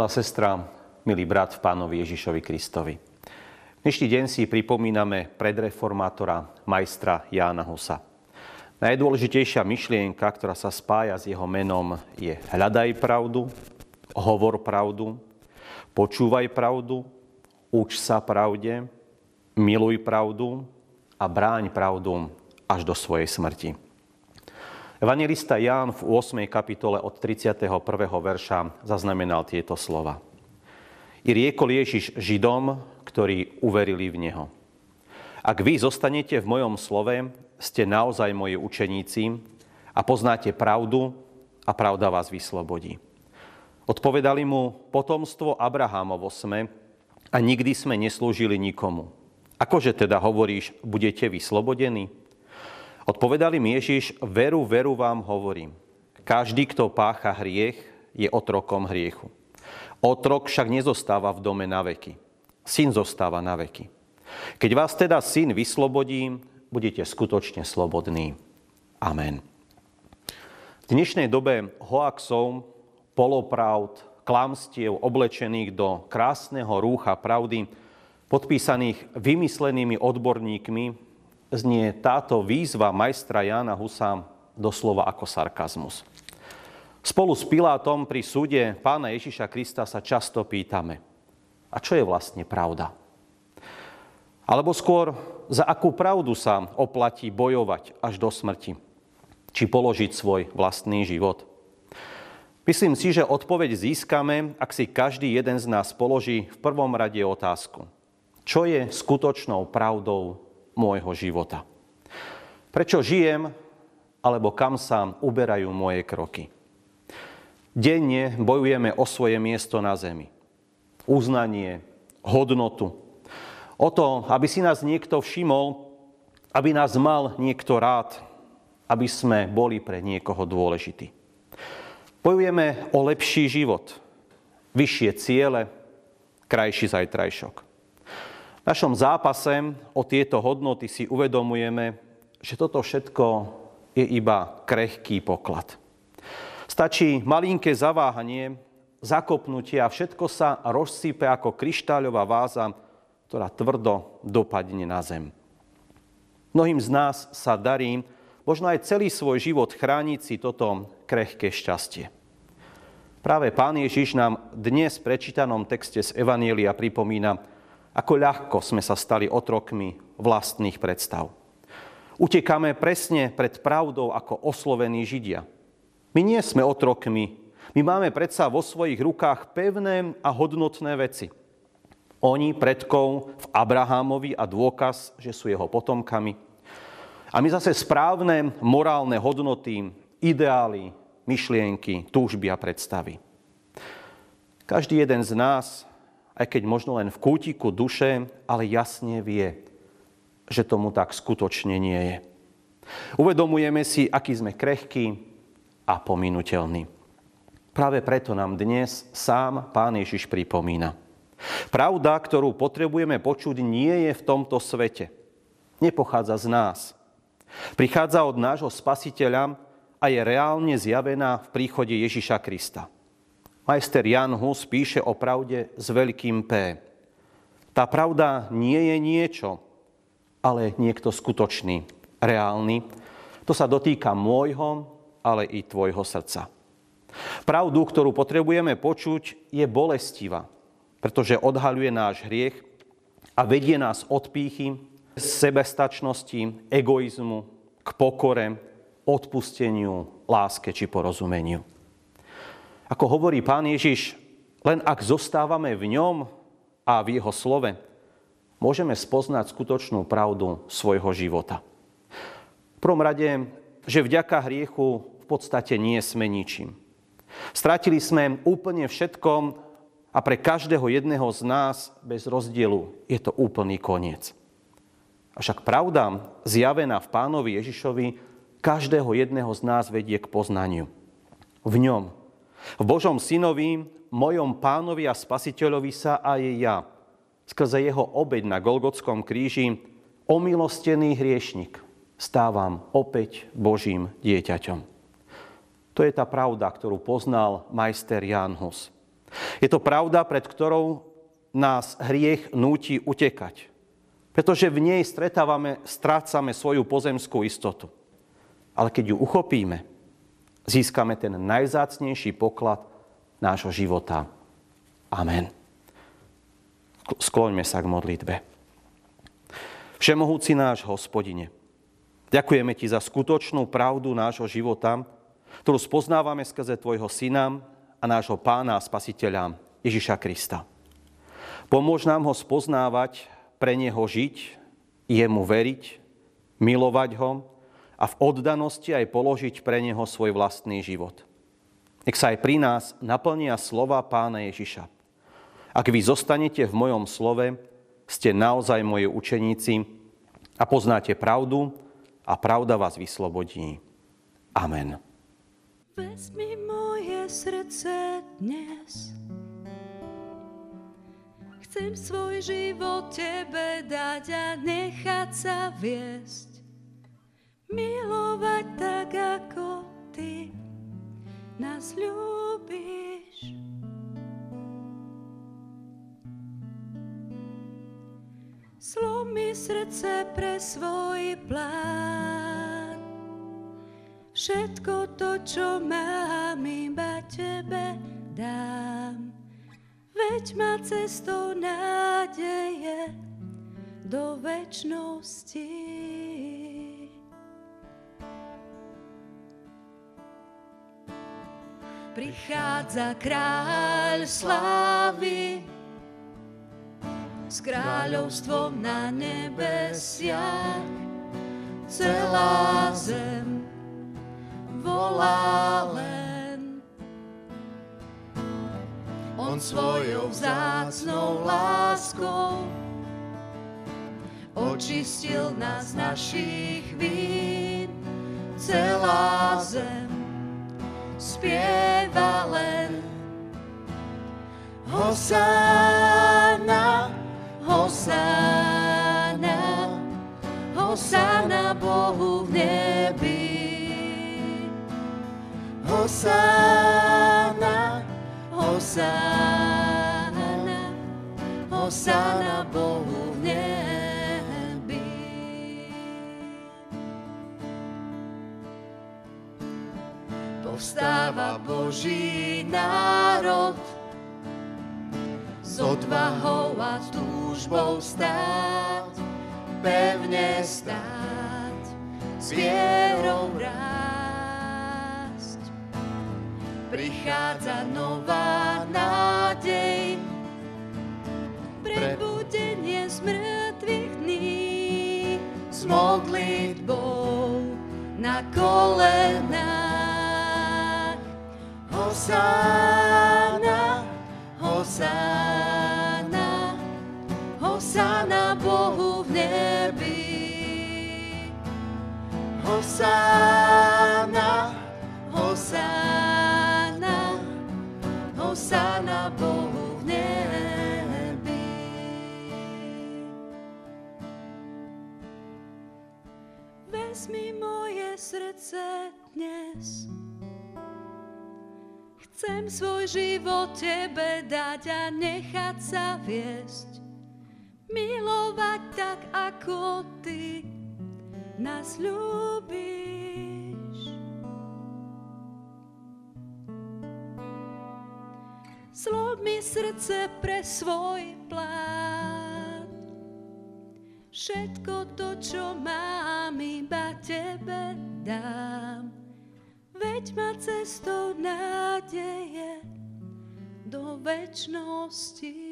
Milá sestra, milý brat v pánovi Ježišovi Kristovi. Dnešný deň si pripomíname predreformátora majstra Jána Husa. Najdôležitejšia myšlienka, ktorá sa spája s jeho menom, je hľadaj pravdu, hovor pravdu, počúvaj pravdu, uč sa pravde, miluj pravdu a bráň pravdu až do svojej smrti. Evangelista Ján v 8. kapitole od 31. verša zaznamenal tieto slova. I riekol Ježiš Židom, ktorí uverili v Neho. Ak vy zostanete v mojom slove, ste naozaj moji učeníci a poznáte pravdu a pravda vás vyslobodí. Odpovedali mu, potomstvo Abrahámovo sme a nikdy sme neslúžili nikomu. Akože teda hovoríš, budete vyslobodení? Odpovedali mi Ježiš, veru, veru vám hovorím. Každý, kto pácha hriech, je otrokom hriechu. Otrok však nezostáva v dome na veky. Syn zostáva na veky. Keď vás teda syn vyslobodí, budete skutočne slobodní. Amen. V dnešnej dobe hoaxov, polopravd, klamstiev oblečených do krásneho rúcha pravdy, podpísaných vymyslenými odborníkmi, znie táto výzva majstra Jána Husa doslova ako sarkazmus. Spolu s Pilátom pri súde pána Ježiša Krista sa často pýtame, a čo je vlastne pravda? Alebo skôr, za akú pravdu sa oplatí bojovať až do smrti? Či položiť svoj vlastný život? Myslím si, že odpoveď získame, ak si každý jeden z nás položí v prvom rade otázku. Čo je skutočnou pravdou môjho života? Prečo žijem, alebo kam sa uberajú moje kroky? Denne bojujeme o svoje miesto na zemi. Uznanie, hodnotu. O to, aby si nás niekto všimol, aby nás mal niekto rád, aby sme boli pre niekoho dôležití. Bojujeme o lepší život, vyššie ciele, krajší zajtrajšok. Našom zápase o tieto hodnoty si uvedomujeme, že toto všetko je iba krehký poklad. Stačí malinké zaváhanie, zakopnutie a všetko sa rozsýpe ako kryštáľová váza, ktorá tvrdo dopadne na zem. Mnohým z nás sa darí možno aj celý svoj život chrániť si toto krehké šťastie. Práve Pán Ježiš nám dnes v prečítanom texte z Evanielia pripomína, ako ľahko sme sa stali otrokmi vlastných predstav. Utekáme presne pred pravdou ako oslovení Židia – my nie sme otrokmi. My máme predsa vo svojich rukách pevné a hodnotné veci. Oni predkov v Abrahámovi a dôkaz, že sú jeho potomkami. A my zase správne morálne hodnoty, ideály, myšlienky, túžby a predstavy. Každý jeden z nás, aj keď možno len v kútiku duše, ale jasne vie, že tomu tak skutočne nie je. Uvedomujeme si, aký sme krehkí, a pominuteľný. Práve preto nám dnes sám Pán Ježiš pripomína. Pravda, ktorú potrebujeme počuť, nie je v tomto svete. Nepochádza z nás. Prichádza od nášho spasiteľa a je reálne zjavená v príchode Ježiša Krista. Majster Jan Hus píše o pravde s veľkým P. Tá pravda nie je niečo, ale niekto skutočný, reálny. To sa dotýka môjho ale i tvojho srdca. Pravdu, ktorú potrebujeme počuť, je bolestivá, pretože odhaľuje náš hriech a vedie nás od pýchy, sebestačnosti, egoizmu, k pokore, odpusteniu, láske či porozumeniu. Ako hovorí pán Ježiš, len ak zostávame v ňom a v jeho slove, môžeme spoznať skutočnú pravdu svojho života. V prvom rade že vďaka hriechu v podstate nie sme ničím. Stratili sme úplne všetko a pre každého jedného z nás bez rozdielu je to úplný koniec. Avšak pravda zjavená v pánovi Ježišovi každého jedného z nás vedie k poznaniu. V ňom, v Božom synovi, mojom pánovi a spasiteľovi sa aj ja, skrze jeho obeď na Golgotskom kríži, omilostený hriešnik, stávam opäť Božím dieťaťom. To je tá pravda, ktorú poznal majster Jan Hus. Je to pravda, pred ktorou nás hriech núti utekať. Pretože v nej stretávame, strácame svoju pozemskú istotu. Ale keď ju uchopíme, získame ten najzácnejší poklad nášho života. Amen. Skloňme sa k modlitbe. Všemohúci náš hospodine, ďakujeme Ti za skutočnú pravdu nášho života, ktorú spoznávame skrze Tvojho Syna a nášho Pána a Spasiteľa Ježiša Krista. Pomôž nám ho spoznávať, pre Neho žiť, Jemu veriť, milovať Ho a v oddanosti aj položiť pre Neho svoj vlastný život. Nech sa aj pri nás naplnia slova Pána Ježiša. Ak vy zostanete v mojom slove, ste naozaj moje učeníci a poznáte pravdu a pravda vás vyslobodí. Amen. Vezmi moje srdce dnes. Chcem svoj život Tebe dať a nechať sa viesť. Milovať tak, ako Ty nás ľúbiš. Slomi srdce pre svoj plán. Všetko to, čo mám, iba Tebe dám. Veď ma cestou nádeje do väčšnosti. Prichádza kráľ slávy s kráľovstvom na nebesiach. Celá zem volá len. On svojou vzácnou láskou očistil nás našich vín. Celá zem spieva len Hosanna, Hosanna, Hosanna Bohu v nebi. Hosanna, Hosanna, Hosanna Bohu v nebi. Povstáva Boží národ s odvahou a túžbou stáť, pevne stáť, s vierou rásť. Prichádza nová nádej, prebudenie z mŕtvych dní, s modlitbou na kolenách. Hosanna, Hosanna, Hosanna Bohu v nebi. Hosanna, Hosanna, Hosanna Bohu v nebi. Vezmi moje srdce dnes, Chcem svoj život Tebe dať a nechať sa viesť. Milovať tak, ako Ty nás ľúbiš. Slov mi srdce pre svoj plán. Všetko to, čo mám, iba Tebe dám. Veď ma cestou nádeje do väčšnosti.